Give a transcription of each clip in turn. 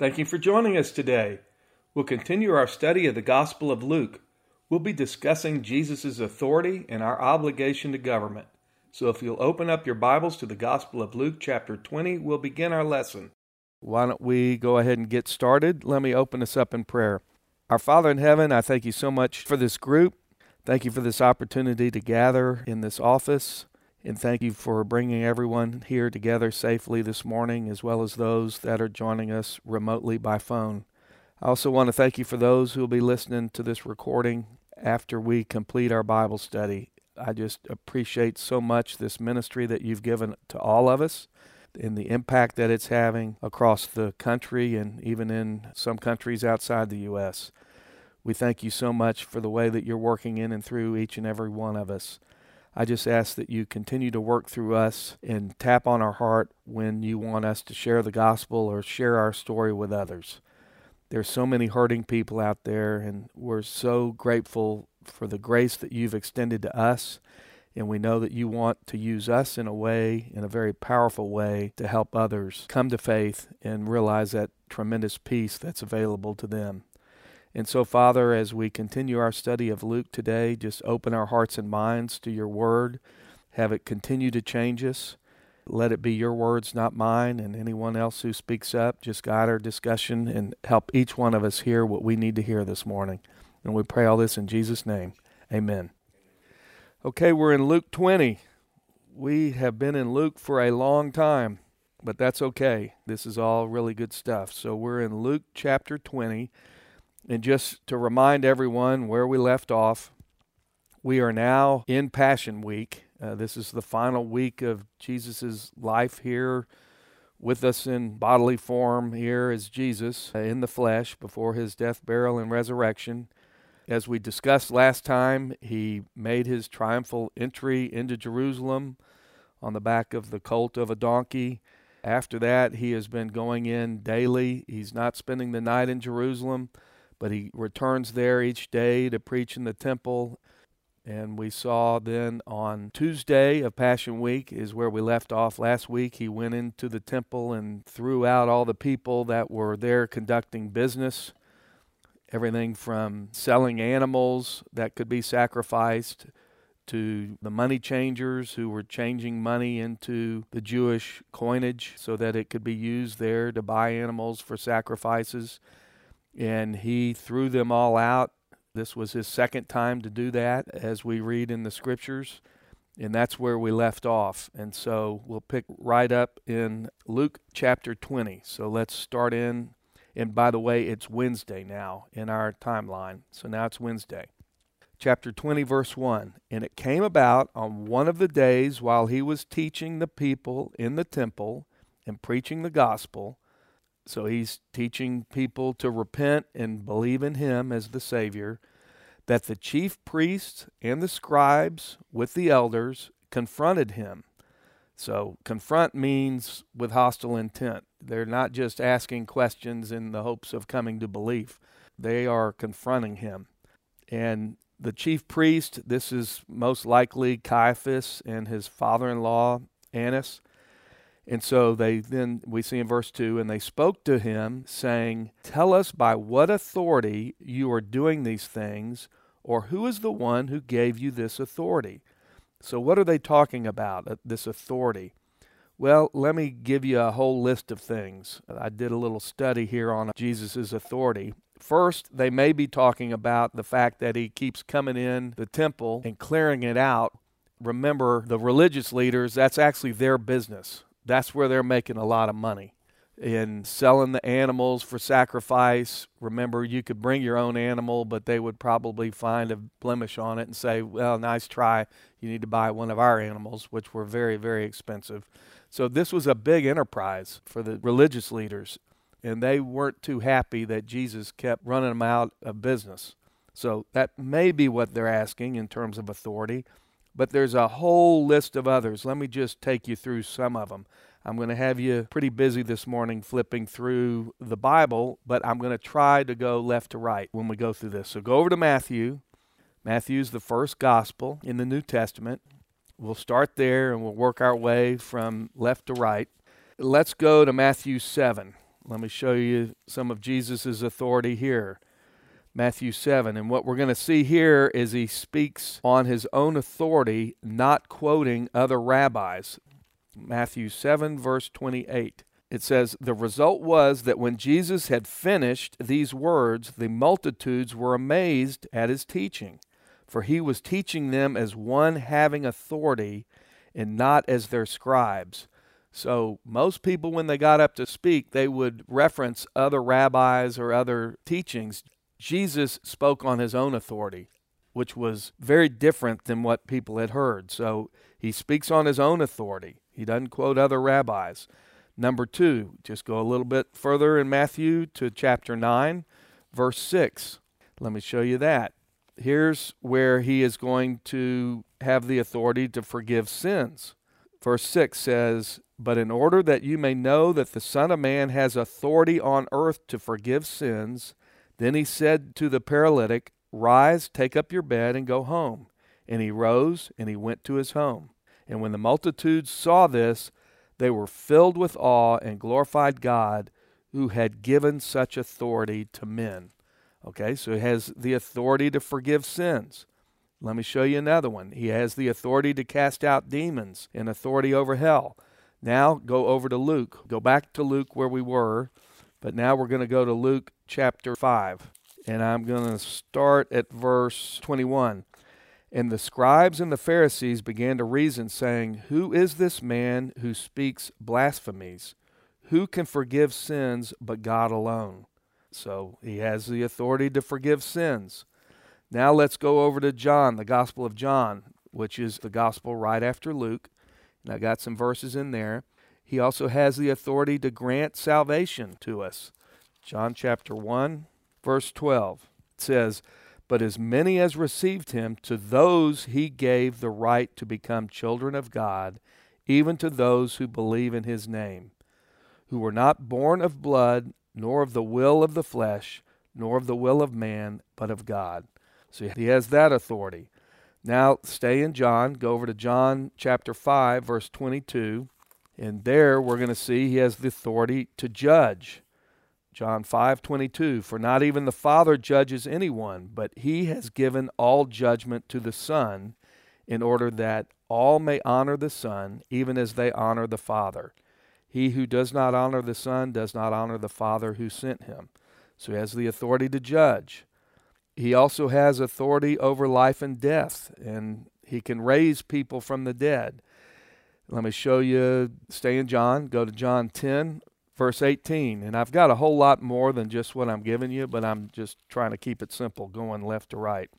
Thank you for joining us today. We'll continue our study of the Gospel of Luke. We'll be discussing Jesus' authority and our obligation to government. So if you'll open up your Bibles to the Gospel of Luke, chapter 20, we'll begin our lesson. Why don't we go ahead and get started? Let me open us up in prayer. Our Father in heaven, I thank you so much for this group. Thank you for this opportunity to gather in this office. And thank you for bringing everyone here together safely this morning, as well as those that are joining us remotely by phone. I also want to thank you for those who will be listening to this recording after we complete our Bible study. I just appreciate so much this ministry that you've given to all of us and the impact that it's having across the country and even in some countries outside the U.S. We thank you so much for the way that you're working in and through each and every one of us. I just ask that you continue to work through us and tap on our heart when you want us to share the gospel or share our story with others. There's so many hurting people out there, and we're so grateful for the grace that you've extended to us. And we know that you want to use us in a way, in a very powerful way, to help others come to faith and realize that tremendous peace that's available to them. And so, Father, as we continue our study of Luke today, just open our hearts and minds to your word. Have it continue to change us. Let it be your words, not mine, and anyone else who speaks up. Just guide our discussion and help each one of us hear what we need to hear this morning. And we pray all this in Jesus' name. Amen. Okay, we're in Luke 20. We have been in Luke for a long time, but that's okay. This is all really good stuff. So we're in Luke chapter 20. And just to remind everyone where we left off, we are now in Passion Week. Uh, this is the final week of Jesus' life here with us in bodily form here as Jesus uh, in the flesh before his death, burial, and resurrection. As we discussed last time, he made his triumphal entry into Jerusalem on the back of the colt of a donkey. After that, he has been going in daily. He's not spending the night in Jerusalem but he returns there each day to preach in the temple. And we saw then on Tuesday of Passion Week is where we left off last week. He went into the temple and threw out all the people that were there conducting business. Everything from selling animals that could be sacrificed to the money changers who were changing money into the Jewish coinage so that it could be used there to buy animals for sacrifices and he threw them all out. This was his second time to do that, as we read in the scriptures. And that's where we left off. And so we'll pick right up in Luke chapter 20. So let's start in. And by the way, it's Wednesday now in our timeline. So now it's Wednesday. Chapter 20, verse 1. And it came about on one of the days while he was teaching the people in the temple and preaching the gospel so he's teaching people to repent and believe in him as the Savior. That the chief priests and the scribes with the elders confronted him. So, confront means with hostile intent. They're not just asking questions in the hopes of coming to belief, they are confronting him. And the chief priest, this is most likely Caiaphas and his father in law, Annas, and so they then we see in verse 2 and they spoke to him saying, "Tell us by what authority you are doing these things, or who is the one who gave you this authority?" So what are they talking about? Uh, this authority. Well, let me give you a whole list of things. I did a little study here on Jesus' authority. First, they may be talking about the fact that he keeps coming in the temple and clearing it out. Remember, the religious leaders, that's actually their business that's where they're making a lot of money in selling the animals for sacrifice. Remember, you could bring your own animal, but they would probably find a blemish on it and say, Well, nice try. You need to buy one of our animals, which were very, very expensive. So, this was a big enterprise for the religious leaders, and they weren't too happy that Jesus kept running them out of business. So, that may be what they're asking in terms of authority. But there's a whole list of others. Let me just take you through some of them. I'm going to have you pretty busy this morning flipping through the Bible, but I'm going to try to go left to right when we go through this. So go over to Matthew. Matthew's the first gospel in the New Testament. We'll start there and we'll work our way from left to right. Let's go to Matthew 7. Let me show you some of Jesus' authority here. Matthew 7. And what we're going to see here is he speaks on his own authority, not quoting other rabbis. Matthew 7, verse 28. It says, The result was that when Jesus had finished these words, the multitudes were amazed at his teaching, for he was teaching them as one having authority and not as their scribes. So, most people, when they got up to speak, they would reference other rabbis or other teachings. Jesus spoke on his own authority, which was very different than what people had heard. So, he speaks on his own authority. He doesn't quote other rabbis. Number two, just go a little bit further in Matthew to chapter 9, verse 6. Let me show you that. Here's where he is going to have the authority to forgive sins. Verse 6 says, But in order that you may know that the Son of Man has authority on earth to forgive sins, then he said to the paralytic, Rise, take up your bed, and go home. And he rose, and he went to his home. And when the multitudes saw this, they were filled with awe and glorified God who had given such authority to men. Okay, so he has the authority to forgive sins. Let me show you another one. He has the authority to cast out demons and authority over hell. Now go over to Luke. Go back to Luke where we were, but now we're going to go to Luke chapter 5. And I'm going to start at verse 21. And the scribes and the Pharisees began to reason, saying, Who is this man who speaks blasphemies? Who can forgive sins but God alone? So he has the authority to forgive sins. Now let's go over to John, the Gospel of John, which is the Gospel right after Luke. And I got some verses in there. He also has the authority to grant salvation to us. John chapter 1, verse 12 it says, But as many as received him, to those he gave the right to become children of God, even to those who believe in his name, who were not born of blood, nor of the will of the flesh, nor of the will of man, but of God. So he has that authority. Now stay in John. Go over to John chapter 5, verse 22. And there we're going to see he has the authority to judge. John 5:22 For not even the Father judges anyone, but he has given all judgment to the Son, in order that all may honor the Son, even as they honor the Father. He who does not honor the Son does not honor the Father who sent him. So he has the authority to judge. He also has authority over life and death, and he can raise people from the dead. Let me show you, stay in John, go to John 10, verse 18. And I've got a whole lot more than just what I'm giving you, but I'm just trying to keep it simple, going left to right.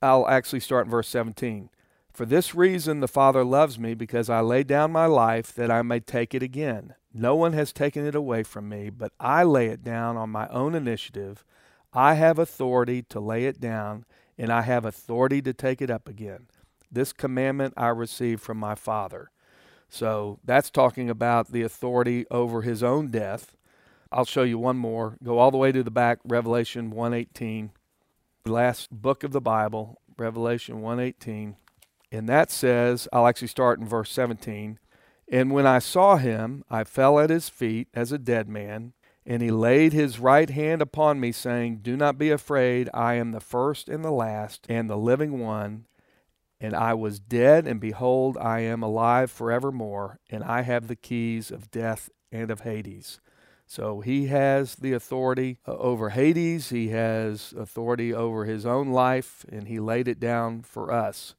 I'll actually start in verse 17. For this reason the Father loves me, because I lay down my life that I may take it again. No one has taken it away from me, but I lay it down on my own initiative. I have authority to lay it down, and I have authority to take it up again. This commandment I received from my Father. So that's talking about the authority over his own death. I'll show you one more. Go all the way to the back, Revelation 118, the last book of the Bible, Revelation 118. And that says, I'll actually start in verse 17. And when I saw him, I fell at his feet as a dead man. And he laid his right hand upon me, saying, Do not be afraid. I am the first and the last, and the living one. And I was dead, and behold, I am alive forevermore, and I have the keys of death and of Hades. So he has the authority uh, over Hades, he has authority over his own life, and he laid it down for us.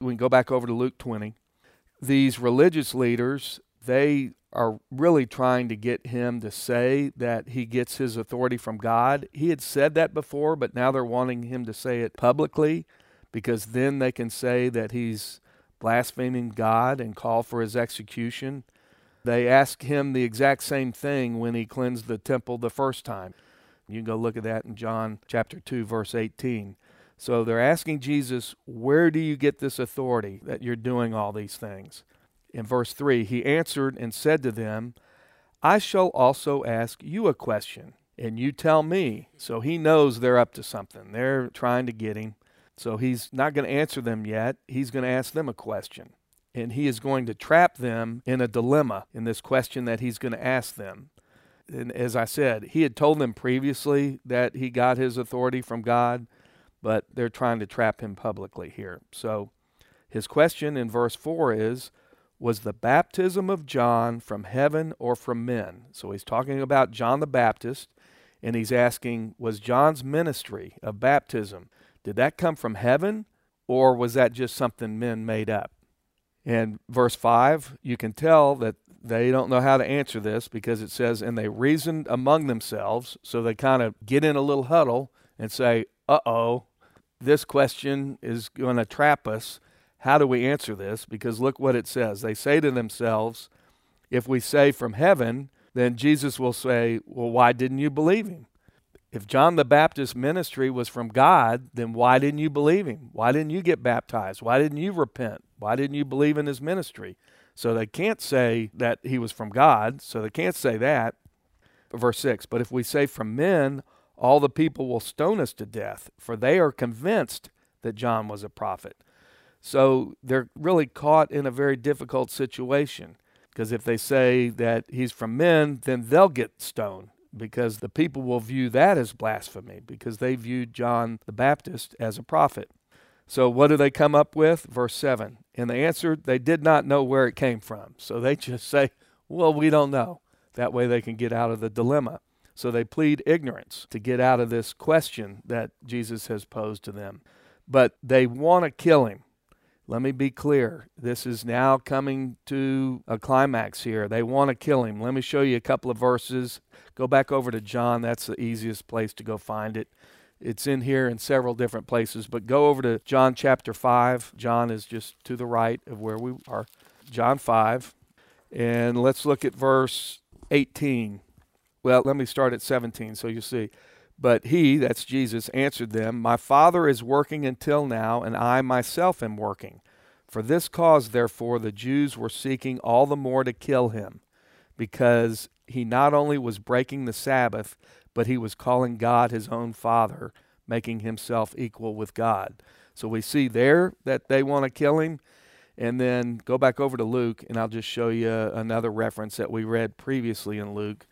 We can go back over to Luke 20. These religious leaders, they are really trying to get him to say that he gets his authority from God. He had said that before, but now they're wanting him to say it publicly because then they can say that he's blaspheming God and call for his execution. They ask him the exact same thing when he cleansed the temple the first time. You can go look at that in John chapter 2 verse 18. So they're asking Jesus, "Where do you get this authority that you're doing all these things?" in verse 3, he answered and said to them, I shall also ask you a question, and you tell me. So he knows they're up to something. They're trying to get him. So he's not going to answer them yet. He's going to ask them a question. And he is going to trap them in a dilemma in this question that he's going to ask them. And as I said, he had told them previously that he got his authority from God, but they're trying to trap him publicly here. So his question in verse 4 is Was the baptism of John from heaven or from men? So he's talking about John the Baptist, and he's asking Was John's ministry of baptism, did that come from heaven, or was that just something men made up? And verse 5, you can tell that they don't know how to answer this because it says, and they reasoned among themselves. So they kind of get in a little huddle and say, uh oh, this question is going to trap us. How do we answer this? Because look what it says. They say to themselves, if we say from heaven, then Jesus will say, well, why didn't you believe him? If John the Baptist's ministry was from God, then why didn't you believe him? Why didn't you get baptized? Why didn't you repent? Why didn't you believe in his ministry? So they can't say that he was from God, so they can't say that. Verse 6 But if we say from men, all the people will stone us to death, for they are convinced that John was a prophet. So they're really caught in a very difficult situation because if they say that he's from men, then they'll get stoned because the people will view that as blasphemy because they viewed John the Baptist as a prophet. So what do they come up with? Verse 7. And they answered, they did not know where it came from. So they just say, well, we don't know. That way they can get out of the dilemma. So they plead ignorance to get out of this question that Jesus has posed to them. But they want to kill him. Let me be clear. This is now coming to a climax here. They want to kill him. Let me show you a couple of verses. Go back over to John. That's the easiest place to go find it. It's in here in several different places, but go over to John chapter 5. John is just to the right of where we are. John 5. And let's look at verse 18. Well, let me start at 17 so you see. But he, that's Jesus, answered them, My Father is working until now, and I myself am working. For this cause, therefore, the Jews were seeking all the more to kill him, because he not only was breaking the Sabbath, but he was calling God his own Father, making himself equal with God. So we see there that they want to kill him. And then go back over to Luke, and I'll just show you another reference that we read previously in Luke.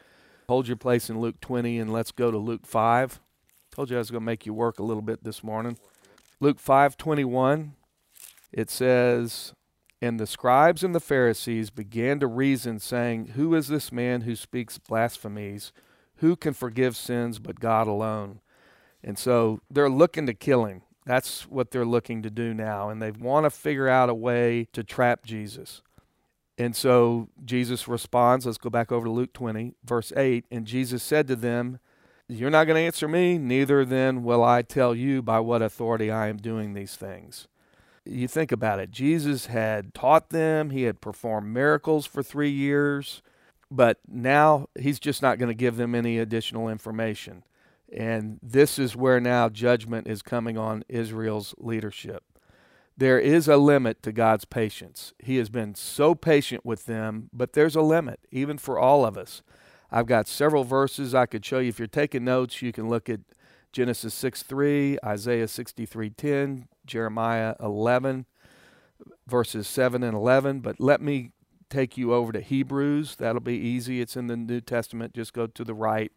Hold your place in Luke 20, and let's go to Luke 5. Told you I was going to make you work a little bit this morning. Luke 5:21. It says, "And the scribes and the Pharisees began to reason, saying, Who is this man who speaks blasphemies? Who can forgive sins but God alone? And so they're looking to kill him. That's what they're looking to do now. And they want to figure out a way to trap Jesus. And so Jesus responds. Let's go back over to Luke 20, verse 8. And Jesus said to them, You're not going to answer me, neither then will I tell you by what authority I am doing these things. You think about it. Jesus had taught them, he had performed miracles for three years. But now he's just not going to give them any additional information. And this is where now judgment is coming on Israel's leadership. There is a limit to God's patience. He has been so patient with them, but there's a limit, even for all of us. I've got several verses I could show you. If you're taking notes, you can look at Genesis 6 3, Isaiah 63 10, Jeremiah 11, verses 7 and 11. But let me take you over to Hebrews. That'll be easy. It's in the New Testament. Just go to the right.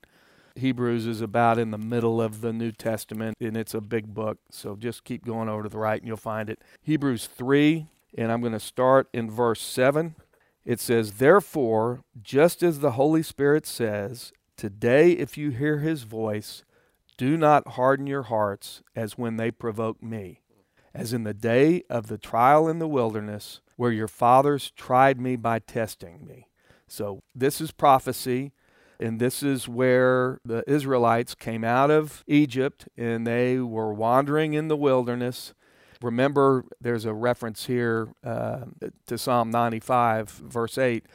Hebrews is about in the middle of the New Testament, and it's a big book. So just keep going over to the right and you'll find it. Hebrews 3, and I'm going to start in verse 7. It says, Therefore, just as the Holy Spirit says, Today, if you hear his voice, do not harden your hearts as when they provoked me, as in the day of the trial in the wilderness where your fathers tried me by testing me. So this is prophecy, and this is where the Israelites came out of Egypt and they were wandering in the wilderness. Remember, there's a reference here uh, to Psalm 95, verse 8.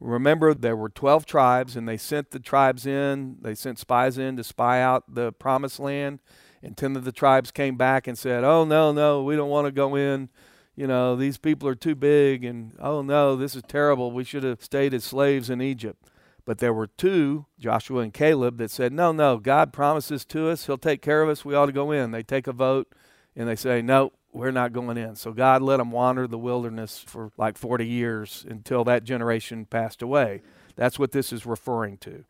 Remember, there were 12 tribes, and they sent the tribes in, they sent spies in to spy out the promised land. And 10 of the tribes came back and said, Oh, no, no, we don't want to go in you know, these people are too big and oh no, this is terrible. We should have stayed as slaves in Egypt. But there were two, Joshua and Caleb, that said, No, no, God promises to us, He'll take care of us, we ought to go in. They take a vote and they say, No, we're not going in. So God let them wander the wilderness for like 40 years until that generation passed away. That's what this is referring to.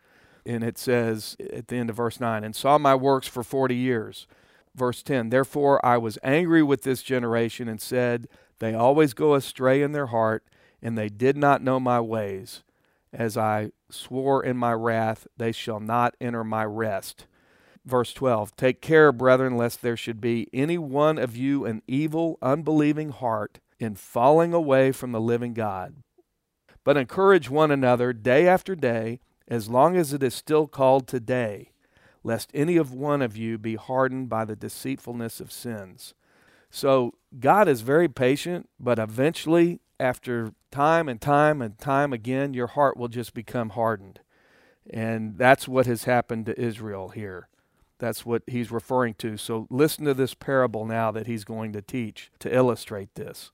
And it says at the end of verse 9, and saw my works for 40 years. Verse 10, therefore I was angry with this generation and said, They always go astray in their heart, and they did not know my ways. As I swore in my wrath, they shall not enter my rest. Verse 12 Take care, brethren, lest there should be any one of you an evil, unbelieving heart in falling away from the living God. But encourage one another day after day, as long as it is still called today, lest any of one of you be hardened by the deceitfulness of sins. So God is very patient, but eventually, after time and time and time again, your heart will just become hardened. And that's what has happened to Israel here. That's what he's referring to. So listen to this parable now that he's going to teach to illustrate this.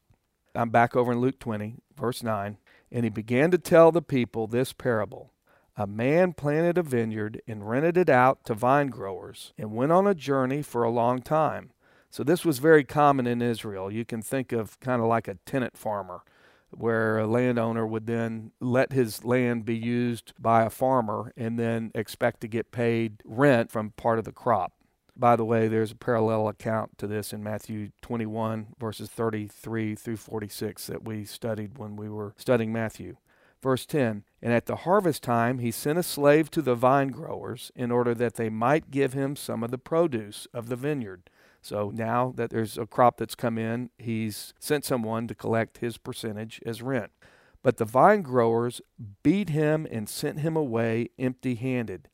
I'm back over in Luke 20, verse 9. And he began to tell the people this parable. A man planted a vineyard and rented it out to vine growers and went on a journey for a long time. So this was very common in Israel. You can think of kind of like a tenant farmer where a landowner would then let his land be used by a farmer and then expect to get paid rent from part of the crop. By the way, there's a parallel account to this in Matthew 21, verses 33 through 46, that we studied when we were studying Matthew. Verse 10 And at the harvest time he sent a slave to the vine growers in order that they might give him some of the produce of the vineyard. So now that there's a crop that's come in, he's sent someone to collect his percentage as rent. But the vine growers beat him and sent him away empty handed.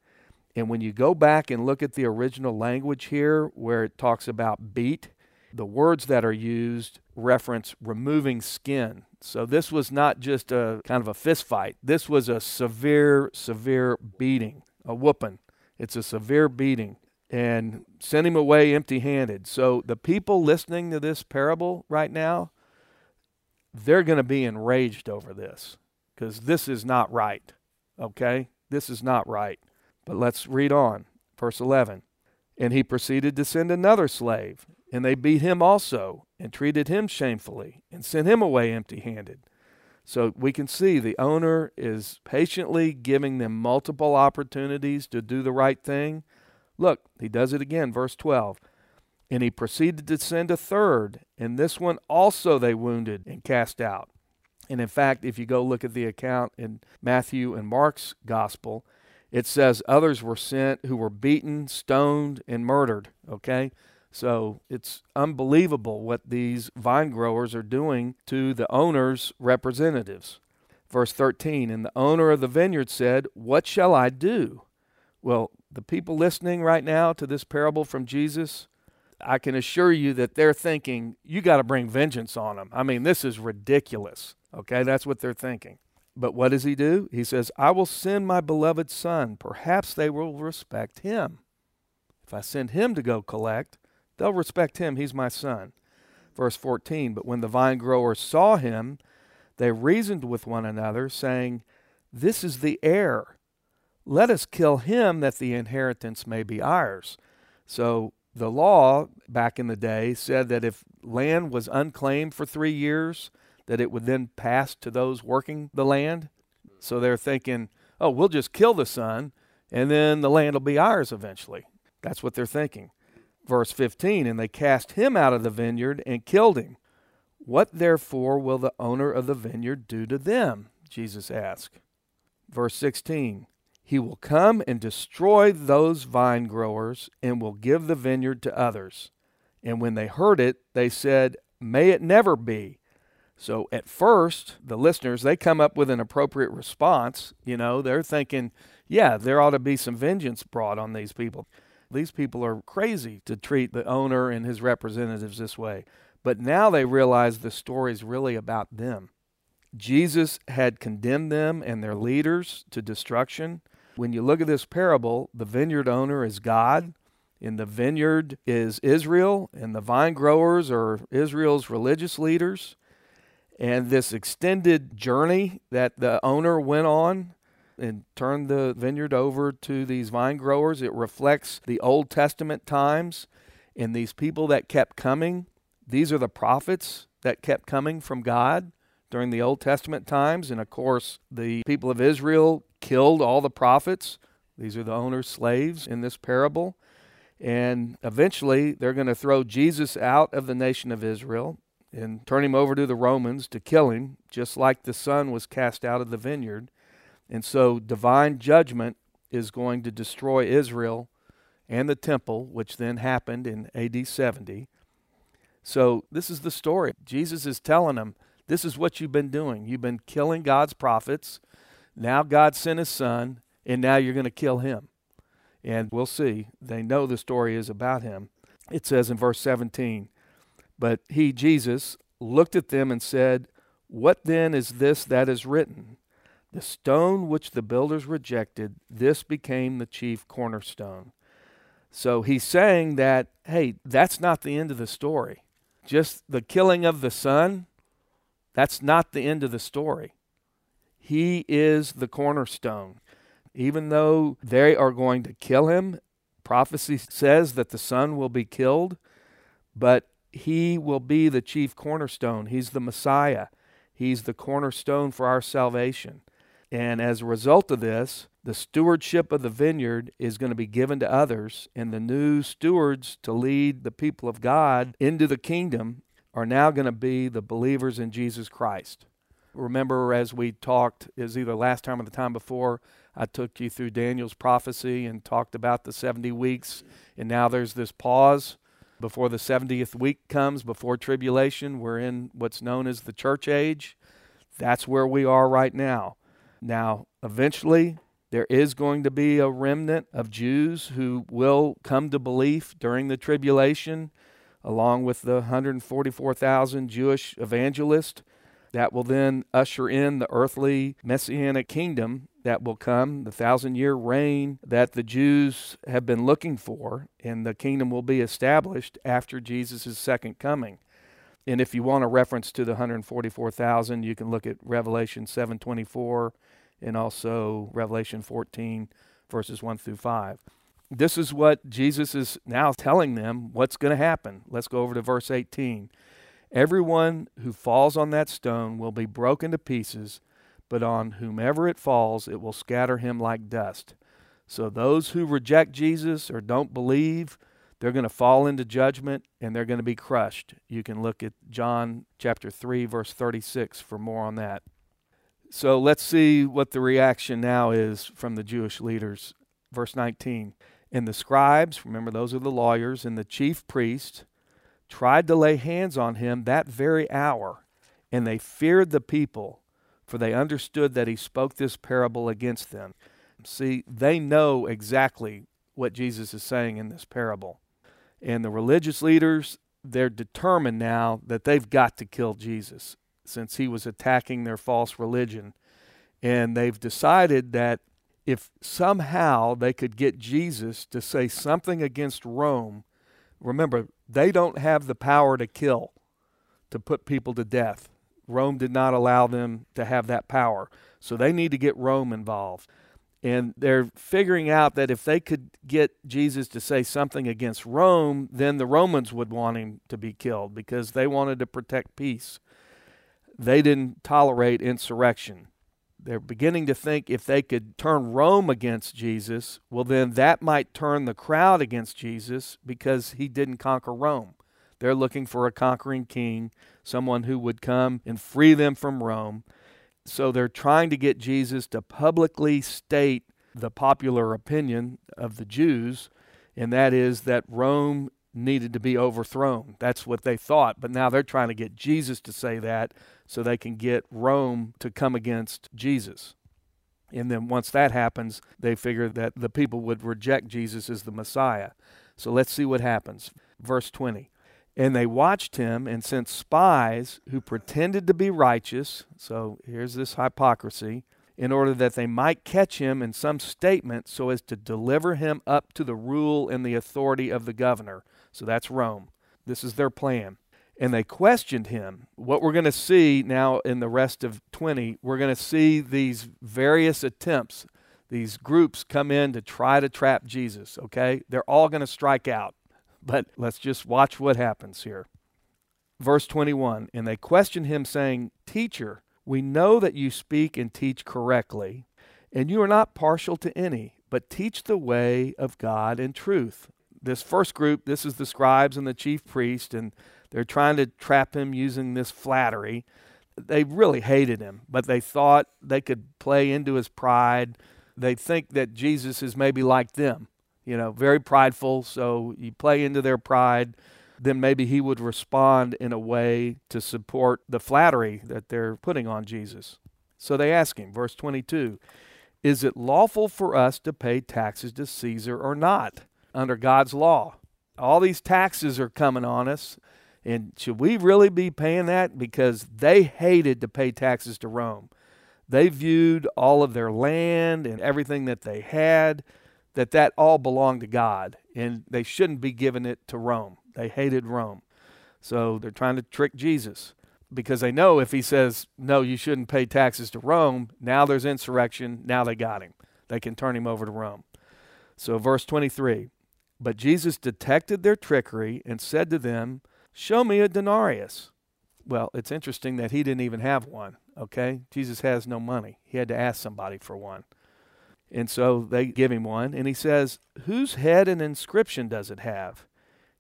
And when you go back and look at the original language here, where it talks about beat, the words that are used reference removing skin. So this was not just a kind of a fist fight. This was a severe, severe beating, a whooping. It's a severe beating and sent him away empty handed. So the people listening to this parable right now, they're going to be enraged over this because this is not right. Okay? This is not right. But let's read on. Verse 11. And he proceeded to send another slave, and they beat him also, and treated him shamefully, and sent him away empty handed. So we can see the owner is patiently giving them multiple opportunities to do the right thing Look, he does it again, verse 12. And he proceeded to send a third, and this one also they wounded and cast out. And in fact, if you go look at the account in Matthew and Mark's gospel, it says others were sent who were beaten, stoned, and murdered. Okay? So it's unbelievable what these vine growers are doing to the owner's representatives. Verse 13 And the owner of the vineyard said, What shall I do? Well, the people listening right now to this parable from Jesus, I can assure you that they're thinking, you got to bring vengeance on them. I mean, this is ridiculous. Okay, that's what they're thinking. But what does he do? He says, I will send my beloved son. Perhaps they will respect him. If I send him to go collect, they'll respect him. He's my son. Verse 14 But when the vine growers saw him, they reasoned with one another, saying, This is the heir. Let us kill him that the inheritance may be ours. So the law back in the day said that if land was unclaimed for three years, that it would then pass to those working the land. So they're thinking, oh, we'll just kill the son, and then the land will be ours eventually. That's what they're thinking. Verse 15 And they cast him out of the vineyard and killed him. What therefore will the owner of the vineyard do to them? Jesus asked. Verse 16 he will come and destroy those vine growers and will give the vineyard to others. And when they heard it, they said, May it never be. So at first, the listeners, they come up with an appropriate response. You know, they're thinking, yeah, there ought to be some vengeance brought on these people. These people are crazy to treat the owner and his representatives this way. But now they realize the story is really about them. Jesus had condemned them and their leaders to destruction. When you look at this parable, the vineyard owner is God, and the vineyard is Israel, and the vine growers are Israel's religious leaders. And this extended journey that the owner went on and turned the vineyard over to these vine growers, it reflects the Old Testament times and these people that kept coming. These are the prophets that kept coming from God during the Old Testament times. And of course, the people of Israel killed all the prophets These are the owner's slaves in this parable. And eventually, they're going to throw Jesus out of the nation of Israel and turn him over to the Romans to kill him, just like the son was cast out of the vineyard. And so, divine judgment is going to destroy Israel and the temple, which then happened in AD 70. So, this is the story. Jesus is telling them, This is what you've been doing. You've been killing God's prophets. Now, God sent his son, and now you're going to kill him. And we'll see. They know the story is about him. It says in verse 17, But he, Jesus, looked at them and said, What then is this that is written? The stone which the builders rejected, this became the chief cornerstone. So he's saying that, hey, that's not the end of the story. Just the killing of the son, that's not the end of the story. He is the cornerstone. Even though they are going to kill him, prophecy says that the son will be killed, but he will be the chief cornerstone. He's the Messiah. He's the cornerstone for our salvation. And as a result of this, the stewardship of the vineyard is going to be given to others, and the new stewards to lead the people of God into the kingdom are now going to be the believers in Jesus Christ. Remember, as we talked, is either last time or the time before, I took you through Daniel's prophecy and talked about the 70 weeks, and now there's this pause before the 70th week comes, before tribulation. We're in what's known as the church age. That's where we are right now. Now, eventually, there is going to be a remnant of Jews who will come to belief during the tribulation, along with the 144,000 Jewish evangelists that will then usher in the earthly messianic kingdom that will come, the thousand year reign that the Jews have been looking for, and the kingdom will be established after Jesus' second coming. And if you want a reference to the 144,000, you can look at Revelation 724 and also Revelation 14, verses 1 through 5. This is what Jesus is now telling them what's going to happen. Let's go over to verse 18. Everyone who falls on that stone will be broken to pieces, but on whomever it falls, it will scatter him like dust. So those who reject Jesus or don't believe, they're going to fall into judgment and they're going to be crushed. You can look at John chapter 3 verse 36 for more on that. So let's see what the reaction now is from the Jewish leaders. Verse 19. And the scribes, remember those are the lawyers, and the chief priests tried to lay hands on him that very hour, and they feared the people, for they understood that he spoke this parable against them. See, they know exactly what Jesus is saying in this parable. And the religious leaders, they're determined now that they've got to kill Jesus since he was attacking their false religion. And they've decided that if somehow they could get Jesus to say something against Rome, remember, they don't have the power to kill, to put people to death. Rome did not allow them to have that power. So they need to get Rome involved. And they're figuring out that if they could get Jesus to say something against Rome, then the Romans would want him to be killed because they wanted to protect peace. They didn't tolerate insurrection they're beginning to think if they could turn Rome against Jesus, well, then that might turn the crowd against Jesus because he didn't conquer Rome. They're looking for a conquering king, someone who would come and free them from Rome. So they're trying to get Jesus to publicly state the popular opinion of the Jews, and that is that Rome needed to be overthrown. That's what they thought. But now they're trying to get Jesus to say that so they can get Rome to come against Jesus. And then once that happens, they figure that the people would reject Jesus as the Messiah. So let's see what happens. Verse 20. And they watched him and sent spies who pretended to be righteous. So here's this hypocrisy in order that they might catch him in some statement so as to deliver him up to the rule and the authority of the governor. So that's Rome. This is their plan. And they questioned him. What we're going to see now in the rest of 20, we're going to see these various attempts, these groups come in to try to trap Jesus, okay? They're all going to strike out. But let's just watch what happens here. Verse 21 And they questioned him, saying, Teacher, we know that you speak and teach correctly, and you are not partial to any but teach the way of God in truth. This first group, this is the scribes and the chief priest, and they're trying to trap him using this flattery. They really hated him, but they thought they could play into his pride. They think that Jesus is maybe like them, you know, very prideful. So you play into their pride, then maybe he would respond in a way to support the flattery that they're putting on Jesus. So they ask him, verse 22 Is it lawful for us to pay taxes to Caesar or not under God's law? All these taxes are coming on us. And should we really be paying that? Because they hated to pay taxes to Rome. They viewed all of their land and everything that they had, that that all belonged to God, and they shouldn't be giving it to Rome. They hated Rome. So they're trying to trick Jesus because they know if he says, no, you shouldn't pay taxes to Rome, now there's insurrection. Now they got him. They can turn him over to Rome. So, verse 23 But Jesus detected their trickery and said to them, Show me a denarius. Well, it's interesting that he didn't even have one, okay? Jesus has no money. He had to ask somebody for one. And so they give him one, and he says, Whose head and inscription does it have?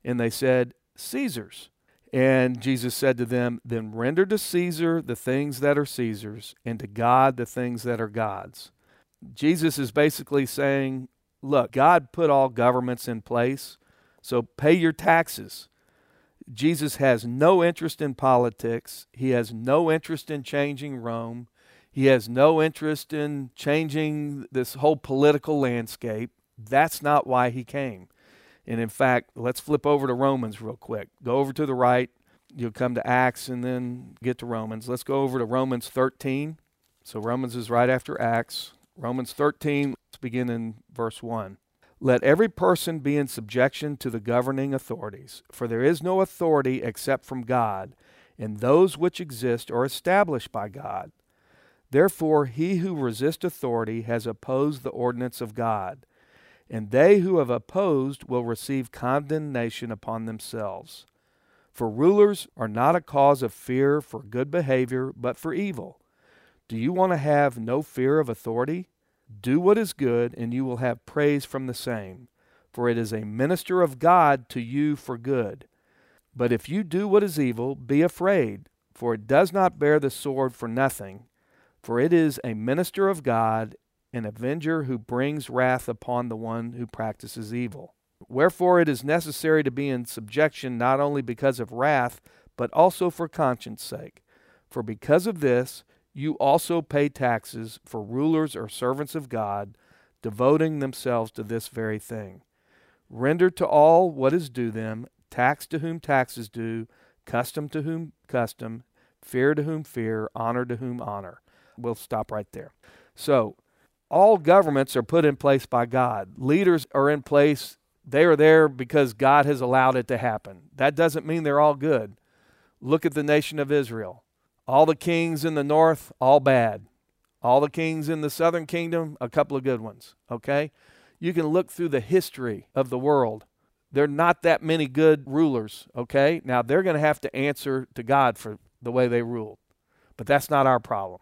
And they said, Caesar's. And Jesus said to them, Then render to Caesar the things that are Caesar's, and to God the things that are God's. Jesus is basically saying, Look, God put all governments in place, so pay your taxes. Jesus has no interest in politics. He has no interest in changing Rome. He has no interest in changing this whole political landscape. That's not why he came. And in fact, let's flip over to Romans real quick. Go over to the right. You'll come to Acts and then get to Romans. Let's go over to Romans 13. So Romans is right after Acts. Romans 13, let's begin in verse 1. Let every person be in subjection to the governing authorities, for there is no authority except from God, and those which exist are established by God. Therefore, he who resists authority has opposed the ordinance of God, and they who have opposed will receive condemnation upon themselves. For rulers are not a cause of fear for good behavior, but for evil. Do you want to have no fear of authority? Do what is good, and you will have praise from the same, for it is a minister of God to you for good. But if you do what is evil, be afraid, for it does not bear the sword for nothing, for it is a minister of God, an avenger who brings wrath upon the one who practices evil. Wherefore it is necessary to be in subjection not only because of wrath, but also for conscience sake. For because of this, you also pay taxes, for rulers or servants of God, devoting themselves to this very thing. Render to all what is due them, tax to whom tax is due, custom to whom custom, fear to whom fear, honor to whom honor. We'll stop right there. So, all governments are put in place by God. Leaders are in place. They are there because God has allowed it to happen. That doesn't mean they're all good. Look at the nation of Israel. All the kings in the north, all bad. All the kings in the southern kingdom, a couple of good ones. Okay? You can look through the history of the world. There are not that many good rulers. Okay? Now, they're going to have to answer to God for the way they ruled. But that's not our problem.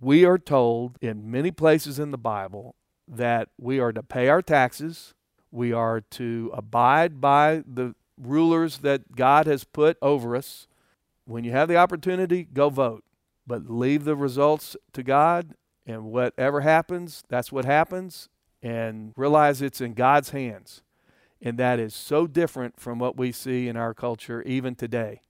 We are told in many places in the Bible that we are to pay our taxes, we are to abide by the rulers that God has put over us, when you have the opportunity, go vote. But leave the results to God, and whatever happens, that's what happens, and realize it's in God's hands. And that is so different from what we see in our culture even today.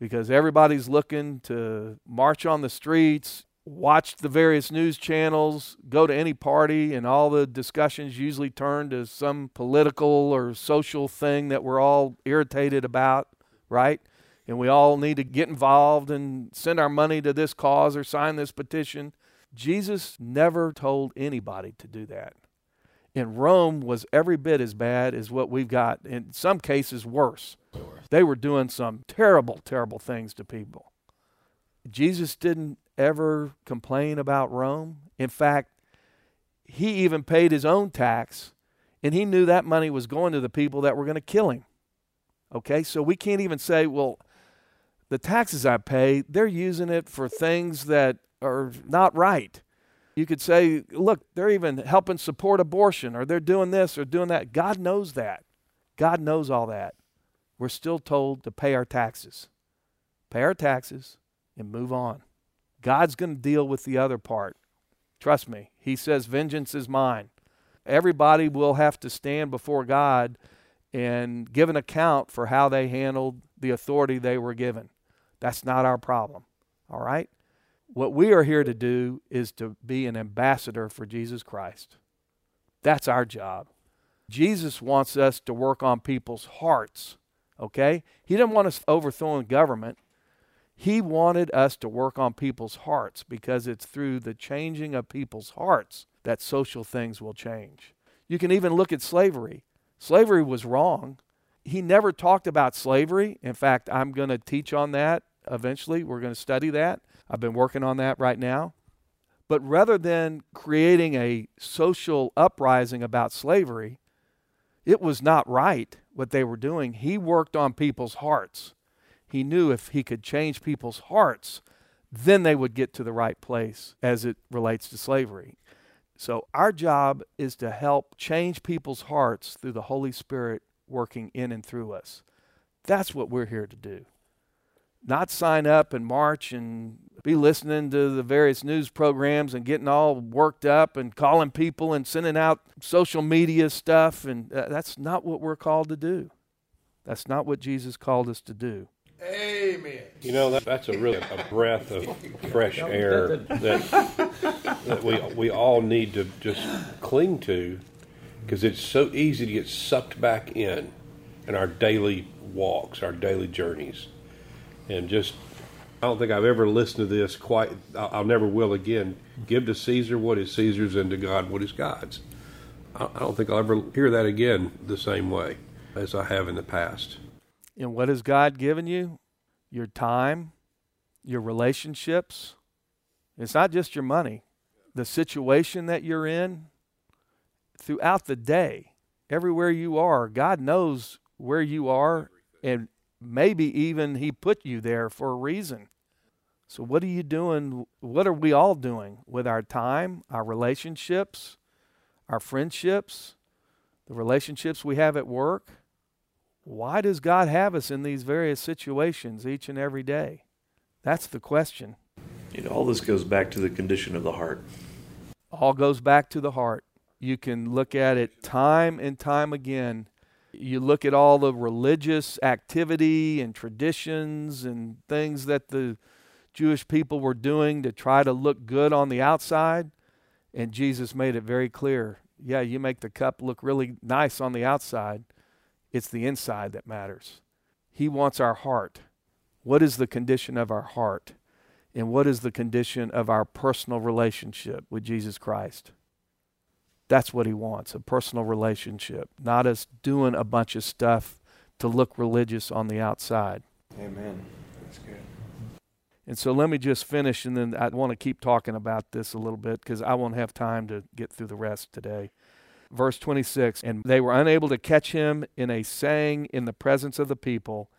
Because everybody's looking to march on the streets, watch the various news channels, go to any party, and all the discussions usually turn to some political or social thing that we're all irritated about, right? And we all need to get involved and send our money to this cause or sign this petition. Jesus never told anybody to do that. And Rome was every bit as bad as what we've got, in some cases worse. They were doing some terrible, terrible things to people. Jesus didn't ever complain about Rome. In fact, he even paid his own tax, and he knew that money was going to the people that were going to kill him. Okay, so we can't even say, well, the taxes I pay, they're using it for things that are not right. You could say, look, they're even helping support abortion, or they're doing this or doing that. God knows that. God knows all that. We're still told to pay our taxes. Pay our taxes and move on. God's going to deal with the other part. Trust me. He says, Vengeance is mine. Everybody will have to stand before God and give an account for how they handled the authority they were given. That's not our problem. All right? What we are here to do is to be an ambassador for Jesus Christ. That's our job. Jesus wants us to work on people's hearts, okay? He didn't want us overthrowing government. He wanted us to work on people's hearts because it's through the changing of people's hearts that social things will change. You can even look at slavery. Slavery was wrong. He never talked about slavery. In fact, I'm going to teach on that eventually. We're going to study that. I've been working on that right now. But rather than creating a social uprising about slavery, it was not right what they were doing. He worked on people's hearts. He knew if he could change people's hearts, then they would get to the right place as it relates to slavery. So, our job is to help change people's hearts through the Holy Spirit working in and through us. That's what we're here to do not sign up and march and be listening to the various news programs and getting all worked up and calling people and sending out social media stuff. And uh, that's not what we're called to do. That's not what Jesus called us to do. Amen. You know that, that's a really a breath of fresh air that that we we all need to just cling to because it's so easy to get sucked back in in our daily walks, our daily journeys and just I don't think I've ever listened to this quite. I'll never will again. Give to Caesar what is Caesar's, and to God what is God's. I don't think I'll ever hear that again the same way as I have in the past. And what has God given you? Your time, your relationships. It's not just your money. The situation that you're in throughout the day, everywhere you are, God knows where you are and maybe even He put you there for a reason. So, what are you doing? What are we all doing with our time, our relationships, our friendships, the relationships we have at work? Why does God have us in these various situations each and every day? That's the question. You know, all this goes back to the condition of the heart. All goes back to the heart. You can look at it time and time again you look at all the religious activity and traditions and things that the Jewish people were doing to try to look good on the outside, and Jesus made it very clear yeah, you make the cup look really nice on the outside, it's the inside that matters. He wants our heart. What is the condition of our heart? And what is the condition of our personal relationship with Jesus Christ? That's what he wants a personal relationship, not us doing a bunch of stuff to look religious on the outside. Amen. That's good. And so let me just finish, and then I want to keep talking about this a little bit because I won't have time to get through the rest today. Verse 26 And they were unable to catch him in a saying in the presence of the people,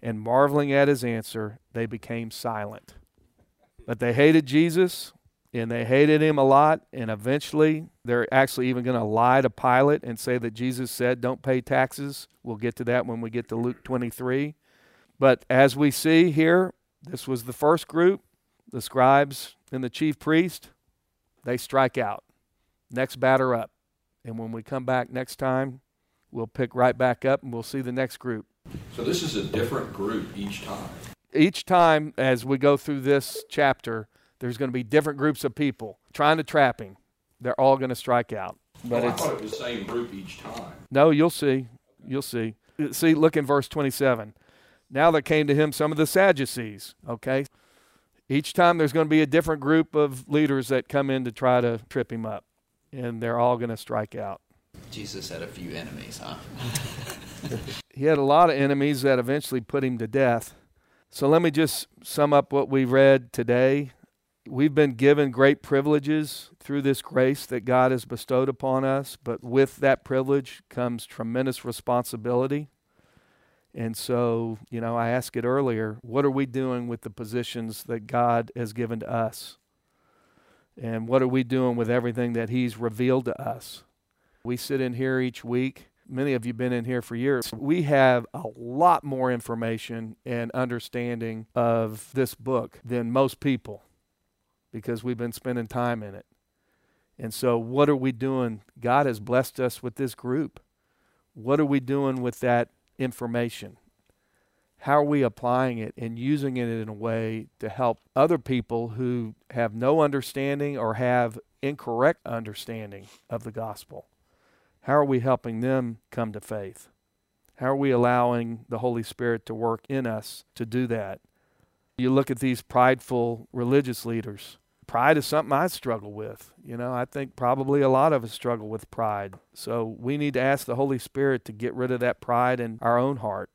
and marveling at his answer, they became silent. But they hated Jesus and they hated him a lot. And eventually, they're actually even going to lie to Pilate and say that Jesus said, Don't pay taxes. We'll get to that when we get to Luke 23. But as we see here, this was the first group the scribes and the chief priest. They strike out. Next batter up. And when we come back next time, we'll pick right back up and we'll see the next group. So this is a different group each time. Each time as we go through this chapter, there's going to be different groups of people trying to trap him. They're all going to strike out. But oh, I thought it was the same group each time. No, you'll see. You'll see. See, look in verse 27. Now there came to him some of the Sadducees. Okay? Each time there's going to be a different group of leaders that come in to try to trip him up. And they're all going to strike out. Jesus had a few enemies, huh? he had a lot of enemies that eventually put him to death. So let me just sum up what we read today We've been given great privileges through this grace that God has bestowed upon us, but with that privilege comes tremendous responsibility. And so, you know, I asked it earlier what are we doing with the positions that God has given to us? And what are we doing with everything that He's revealed to us? We sit in here each week. Many of you have been in here for years. We have a lot more information and understanding of this book than most people because we've been spending time in it. And so, what are we doing? God has blessed us with this group. What are we doing with that information? How are we applying it and using it in a way to help other people who have no understanding or have incorrect understanding of the gospel? How are we helping them come to faith? How are we allowing the Holy Spirit to work in us to do that? You look at these prideful religious leaders pride is something I struggle with. You know, I think probably a lot of us struggle with pride. So we need to ask the Holy Spirit to get rid of that pride in our own heart.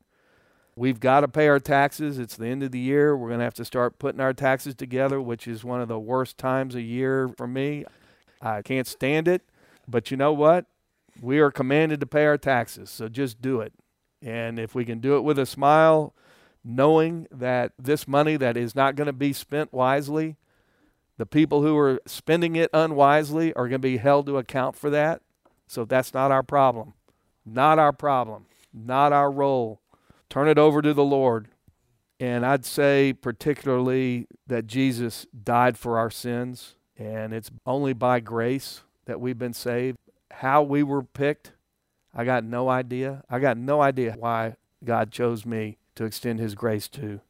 We've got to pay our taxes. It's the end of the year. We're going to have to start putting our taxes together, which is one of the worst times a year for me. I can't stand it. But you know what? We are commanded to pay our taxes. So just do it. And if we can do it with a smile, knowing that this money that is not going to be spent wisely the people who are spending it unwisely are going to be held to account for that. So that's not our problem. Not our problem. Not our role. Turn it over to the Lord. And I'd say, particularly, that Jesus died for our sins, and it's only by grace that we've been saved. How we were picked, I got no idea. I got no idea why God chose me to extend His grace to.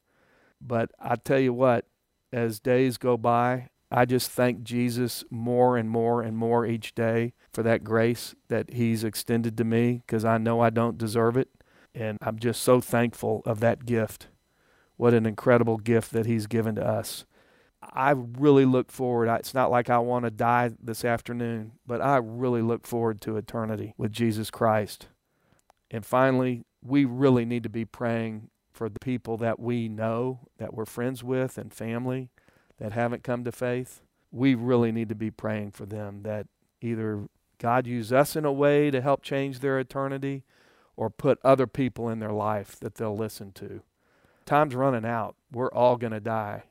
But I tell you what, as days go by, I just thank Jesus more and more and more each day for that grace that He's extended to me because I know I don't deserve it. And I'm just so thankful of that gift. What an incredible gift that He's given to us. I really look forward. It's not like I want to die this afternoon, but I really look forward to eternity with Jesus Christ. And finally, we really need to be praying for the people that we know, that we're friends with, and family that haven't come to faith, we really need to be praying for them that either God use us in a way to help change their eternity or put other people in their life that they'll listen to. Time's running out. We're all going to die.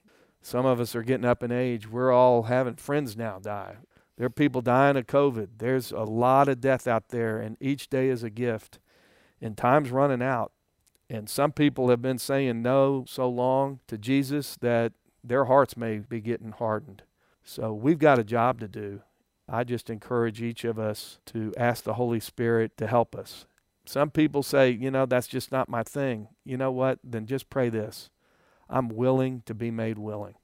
Some of us are getting up in age. We're all having friends now die. There are people dying of COVID. There's a lot of death out there, and each day is a gift. And time's running out. And some people have been saying no so long to Jesus that their hearts may be getting hardened. So we've got a job to do. I just encourage each of us to ask the Holy Spirit to help us. Some people say, you know, that's just not my thing. You know what? Then just pray this I'm willing to be made willing.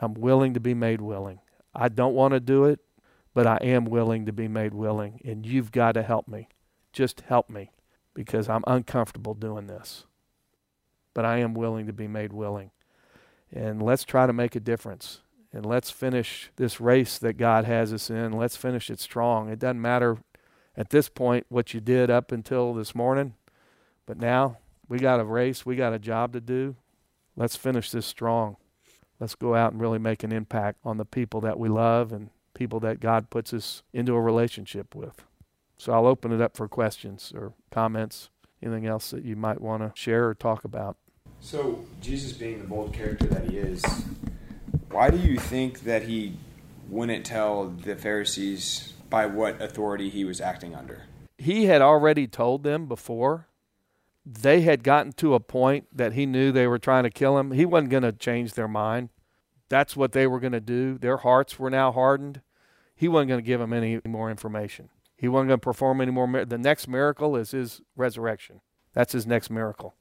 I'm willing to be made willing. I don't want to do it, but I am willing to be made willing. And you've got to help me. Just help me because I'm uncomfortable doing this. But I am willing to be made willing and let's try to make a difference. And let's finish this race that God has us in. Let's finish it strong. It doesn't matter at this point what you did up until this morning, but now we got a race, we got a job to do. Let's finish this strong. Let's go out and really make an impact on the people that we love and people that God puts us into a relationship with. So I'll open it up for questions or comments, anything else that you might want to share or talk about. So, Jesus being the bold character that he is, why do you think that he wouldn't tell the Pharisees by what authority he was acting under? He had already told them before. They had gotten to a point that he knew they were trying to kill him. He wasn't going to change their mind. That's what they were going to do. Their hearts were now hardened. He wasn't going to give them any more information. He wasn't going to perform any more. The next miracle is his resurrection. That's his next miracle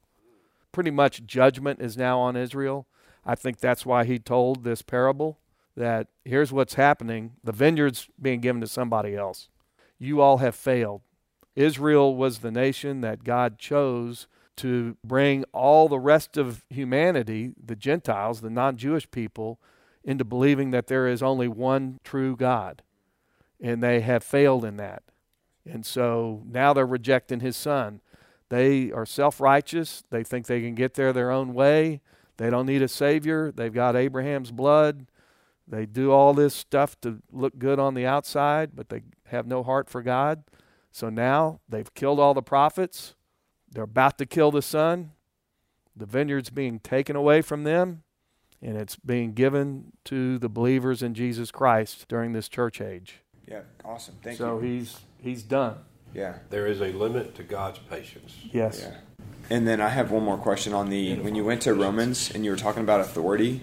pretty much judgment is now on Israel. I think that's why he told this parable that here's what's happening the vineyard's being given to somebody else. You all have failed. Israel was the nation that God chose to bring all the rest of humanity, the Gentiles, the non Jewish people, into believing that there is only one true God. And they have failed in that. And so now they're rejecting his son. They are self righteous. They think they can get there their own way. They don't need a Savior. They've got Abraham's blood. They do all this stuff to look good on the outside, but they have no heart for God. So now they've killed all the prophets. They're about to kill the Son. The vineyard's being taken away from them. And it's being given to the believers in Jesus Christ during this church age. Yeah, awesome. Thank so you. So he's he's done. Yeah. There is a limit to God's patience. Yes. Yeah. And then I have one more question on the when you went to Romans and you were talking about authority.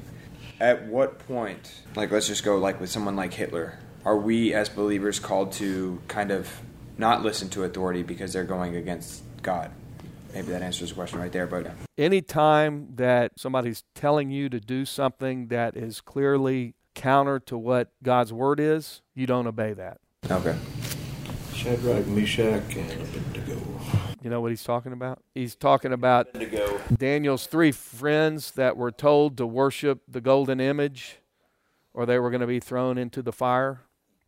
At what point, like let's just go like with someone like Hitler, are we as believers called to kind of not listen to authority because they're going against God? Maybe that answers the question right there, but any time that somebody's telling you to do something that is clearly counter to what God's word is, you don't obey that. okay. Shadrach, Meshach, and Abednego. You know what he's talking about? He's talking about Abednego. Daniel's three friends that were told to worship the golden image or they were going to be thrown into the fire.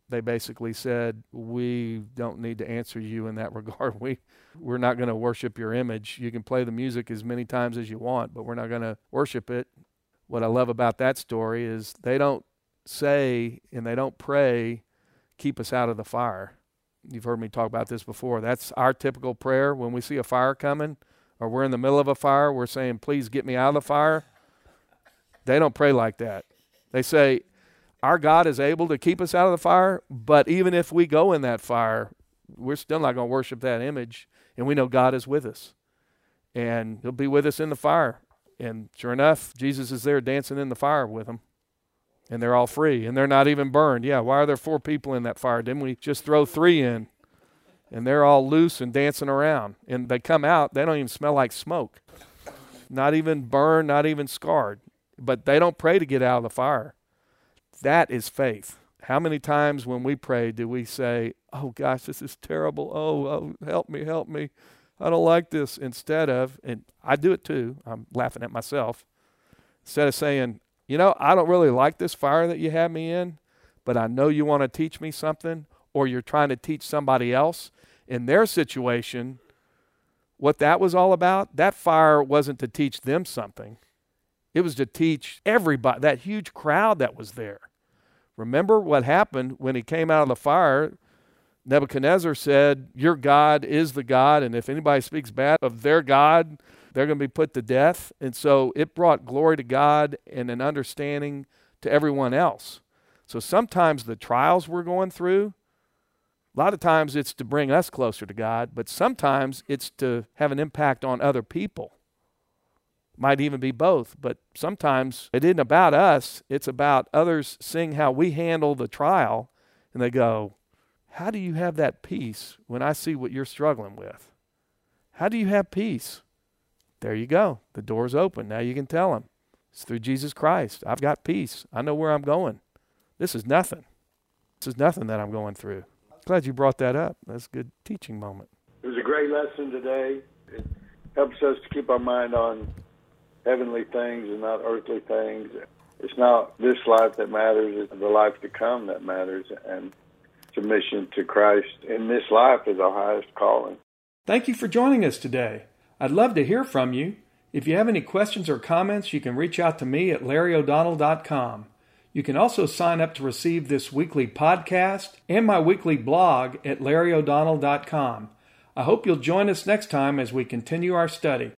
They basically said, "We don't need to answer you in that regard. We we're not going to worship your image. You can play the music as many times as you want, but we're not going to worship it." What I love about that story is they don't say and they don't pray, "Keep us out of the fire." You've heard me talk about this before. That's our typical prayer when we see a fire coming or we're in the middle of a fire, we're saying, Please get me out of the fire. They don't pray like that. They say, Our God is able to keep us out of the fire, but even if we go in that fire, we're still not going to worship that image. And we know God is with us. And He'll be with us in the fire. And sure enough, Jesus is there dancing in the fire with them. And they're all free. And they're not even burned. Yeah, why are there four people in that fire? Didn't we just throw three in? and they're all loose and dancing around. And they come out, they don't even smell like smoke. Not even burned, not even scarred. But they don't pray to get out of the fire. That is faith. How many times when we pray do we say, Oh gosh, this is terrible. Oh, oh help me, help me. I don't like this. Instead of, and I do it too, I'm laughing at myself. Instead of saying, You know, I don't really like this fire that you have me in, but I know you want to teach me something, or you're trying to teach somebody else in their situation, what that was all about, that fire wasn't to teach them something. It was to teach everybody, that huge crowd that was there. Remember what happened when he came out of the fire? Nebuchadnezzar said, Your God is the God, and if anybody speaks bad of their God, they're going to be put to death. And so it brought glory to God and an understanding to everyone else. So sometimes the trials we're going through, a lot of times it's to bring us closer to God, but sometimes it's to have an impact on other people. Might even be both, but sometimes it isn't about us, it's about others seeing how we handle the trial, and they go, How do you have that peace when I see what you're struggling with? How do you have peace? There you go. The door's open. Now you can tell them. It's through Jesus Christ. I've got peace. I know where I'm going. This is nothing. This is nothing that I'm going through. Glad you brought that up. That's a good teaching moment. It was a great lesson today. It helps us to keep our mind on heavenly things and not earthly things. It's not this life that matters, it's the life to come that matters. And submission to Christ in this life is our highest calling. Thank you for joining us today. I'd love to hear from you. If you have any questions or comments, you can reach out to me at larryo'donnell.com. You can also sign up to receive this weekly podcast and my weekly blog at larryo'donnell.com. I hope you'll join us next time as we continue our study.